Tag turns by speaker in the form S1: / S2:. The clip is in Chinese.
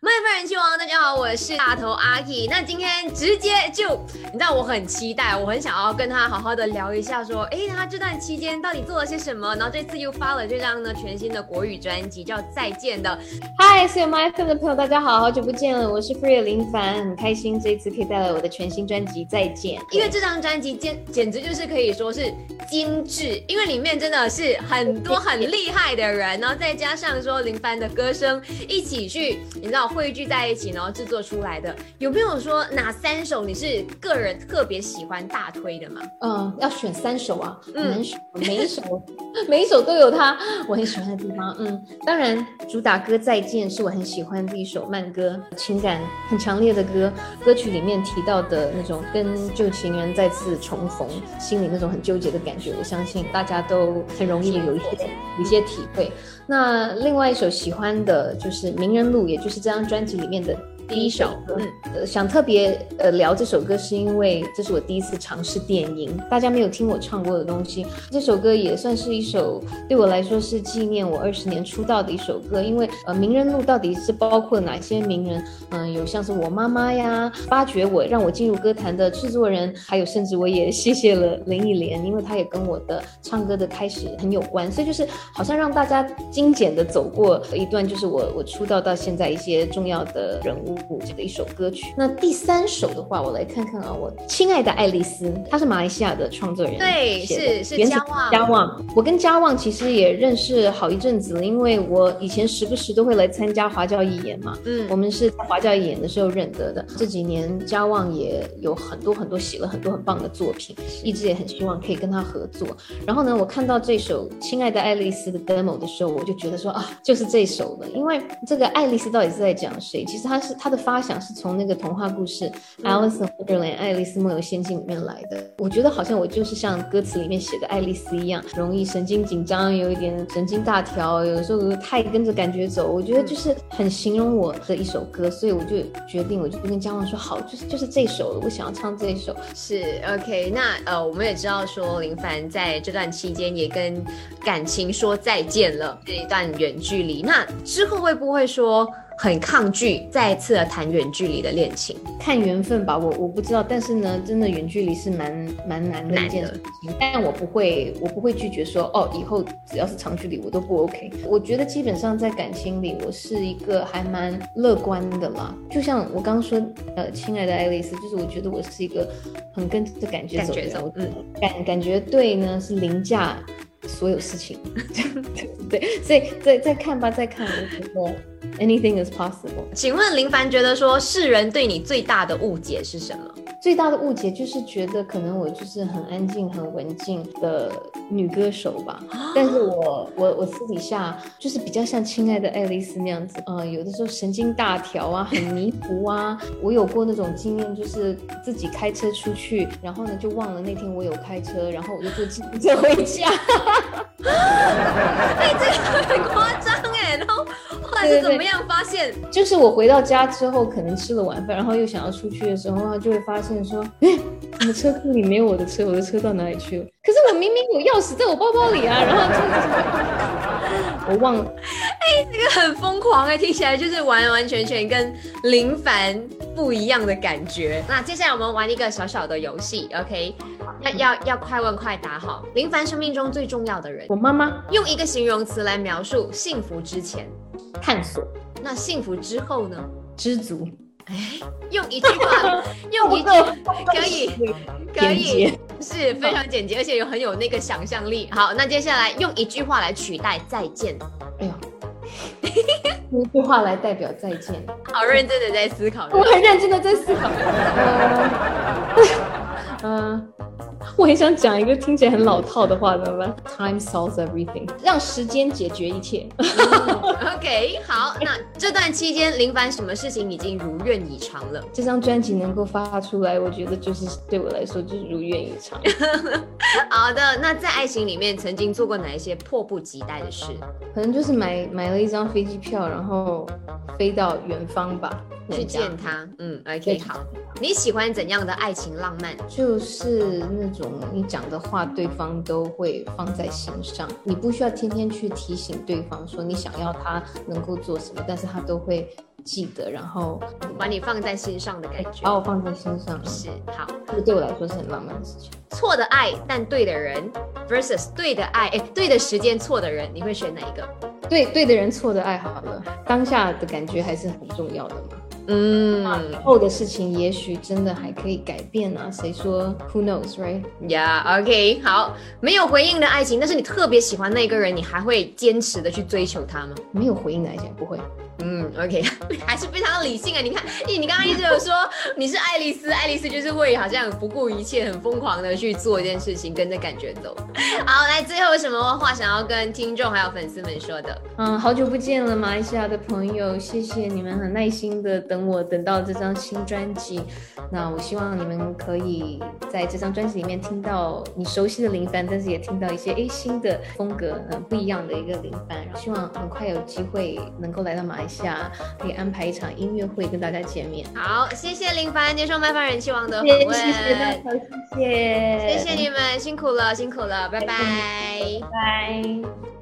S1: 麦饭人气王，大家好，我是大头阿 K。那今天直接就，你知道我很期待，我很想要跟他好好的聊一下，说，哎，他这段期间到底做了些什么？然后这次又发了这张呢全新的国语专辑，叫《再见》的。
S2: 嗨，所有麦饭的朋友，大家好，好久不见了，我是 Free 林凡，很开心这一次可以带来我的全新专辑《再见》，
S1: 因为这张专辑简简直就是可以说是精致，因为里面真的是很多很厉害的人，然后再加上说林凡的歌声一起去，你知道。汇聚在一起，然后制作出来的，有没有说哪三首你是个人特别喜欢大推的吗？
S2: 嗯，要选三首啊，嗯，每一首 每一首都有它我很喜欢的地方。嗯，当然主打歌《再见》是我很喜欢的一首慢歌，情感很强烈的歌。歌曲里面提到的那种跟旧情人再次重逢，心里那种很纠结的感觉，我相信大家都很容易有一些一些体会。那另外一首喜欢的就是《名人录》，也就是这张专辑里面的。第一首，嗯，想特别呃聊这首歌，是因为这是我第一次尝试电音，大家没有听我唱过的东西。这首歌也算是一首对我来说是纪念我二十年出道的一首歌，因为呃名人录到底是包括哪些名人？嗯，有像是我妈妈呀，发掘我让我进入歌坛的制作人，还有甚至我也谢谢了林忆莲，因为她也跟我的唱歌的开始很有关，所以就是好像让大家精简的走过一段，就是我我出道到现在一些重要的人物。这个一首歌曲。那第三首的话，我来看看啊，我亲爱的爱丽丝，她是马来西亚的创作人，
S1: 对，是是嘉旺。
S2: 嘉旺，我跟嘉旺其实也认识好一阵子了，因为我以前时不时都会来参加华教义演嘛，嗯，我们是在华教义演的时候认得的。这几年嘉旺也有很多很多写了很多很棒的作品，一直也很希望可以跟他合作。然后呢，我看到这首亲爱的爱丽丝的 demo 的时候，我就觉得说啊，就是这首了，因为这个爱丽丝到底是在讲谁？其实她是她。的发想是从那个童话故事《Alice in Wonderland》爱丽丝梦游仙境里面来的。我觉得好像我就是像歌词里面写的爱丽丝一样，容易神经紧张，有一点神经大条，有时候太跟着感觉走。我觉得就是很形容我的一首歌，所以我就决定，我就跟姜旺说，好，就是就是这首了，我想要唱这一首。
S1: 是 OK，那呃，我们也知道说林凡在这段期间也跟感情说再见了，这一段远距离。那之后会不会说？很抗拒再次的谈远距离的恋情，
S2: 看缘分吧，我我不知道，但是呢，真的远距离是蛮蛮难的一件事情，但我不会，我不会拒绝说，哦，以后只要是长距离我都不 OK。我觉得基本上在感情里，我是一个还蛮乐观的嘛。就像我刚刚说，呃，亲爱的爱丽丝，就是我觉得我是一个很跟着感觉走的，嗯，感感觉对呢，是凌驾所有事情，对，所以再再看吧，再看，我觉得。Anything is possible。
S1: 请问林凡觉得说世人对你最大的误解是什么？
S2: 最大的误解就是觉得可能我就是很安静、很文静的女歌手吧。但是我我我私底下就是比较像亲爱的爱丽丝那样子，呃，有的时候神经大条啊，很迷糊啊。我有过那种经验，就是自己开车出去，然后呢就忘了那天我有开车，然后我就坐计程车回家。
S1: 哎，这个很夸张哎，然后后来。是怎么样发现？
S2: 就是我回到家之后，可能吃了晚饭，然后又想要出去的时候，就会发现说，哎，我的车库里没有我的车，我的车到哪里去了？可是我明明有钥匙在我包包里啊，然后我忘了。
S1: 哎，这个很疯狂哎，听起来就是完完全全跟林凡不一样的感觉。那接下来我们玩一个小小的游戏，OK？要要要快问快答好。林凡生命中最重要的人，
S2: 我妈妈。
S1: 用一个形容词来描述幸福之前。
S2: 探索，
S1: 那幸福之后呢？
S2: 知足。
S1: 哎，用一句话，用一句可以，可以，是非常简洁，而且有很有那个想象力。好，那接下来用一句话来取代再见。哎 呦，
S2: 一句话来代表再见。
S1: 好认真的在思考，
S2: 我很认真的在思考。嗯。我很想讲一个听起来很老套的话，怎么办？Time solves everything，让时间解决一切。
S1: OK，好，那这段期间，林凡什么事情已经如愿以偿了？
S2: 这张专辑能够发出来，我觉得就是对我来说就是如愿以偿。
S1: 好的，那在爱情里面曾经做过哪一些迫不及待的事？
S2: 可能就是买买了一张飞机票，然后飞到远方吧。
S1: 去见他，嗯可以好。你喜欢怎样的爱情浪漫？
S2: 就是那种你讲的话，对方都会放在心上，你不需要天天去提醒对方说你想要他能够做什么，但是他都会记得，然后
S1: 把你放在心上的感觉，
S2: 把我放在心上。
S1: 是好，
S2: 这对我来说是很浪漫的事情。
S1: 错的爱但对的人 versus 对的爱，哎，对的时间错的人，你会选哪一个？
S2: 对对的人错的爱好了，当下的感觉还是很重要的嘛。嗯，后的事情也许真的还可以改变呢。谁说？Who knows, right?
S1: Yeah, OK. 好，没有回应的爱情，但是你特别喜欢那个人，你还会坚持的去追求他吗？
S2: 没有回应的爱情不会。
S1: 嗯，OK，还是非常理性啊。你看，你刚刚一直有说你是爱丽丝，爱丽丝就是会好像不顾一切、很疯狂的去做一件事情，跟着感觉走。好，来，最后有什么话想要跟听众还有粉丝们说的？
S2: 嗯，好久不见了，马来西亚的朋友，谢谢你们很耐心的等我等到这张新专辑。那我希望你们可以在这张专辑里面听到你熟悉的林凡，但是也听到一些诶新的风格，嗯，不一样的一个林凡。希望很快有机会能够来到马来。西亚可以安排一场音乐会跟大家见面。
S1: 好，谢谢林凡接受麦饭人气王的访问，
S2: 谢谢大家，谢谢，
S1: 谢谢你们辛苦了，辛苦了，拜拜，
S2: 拜。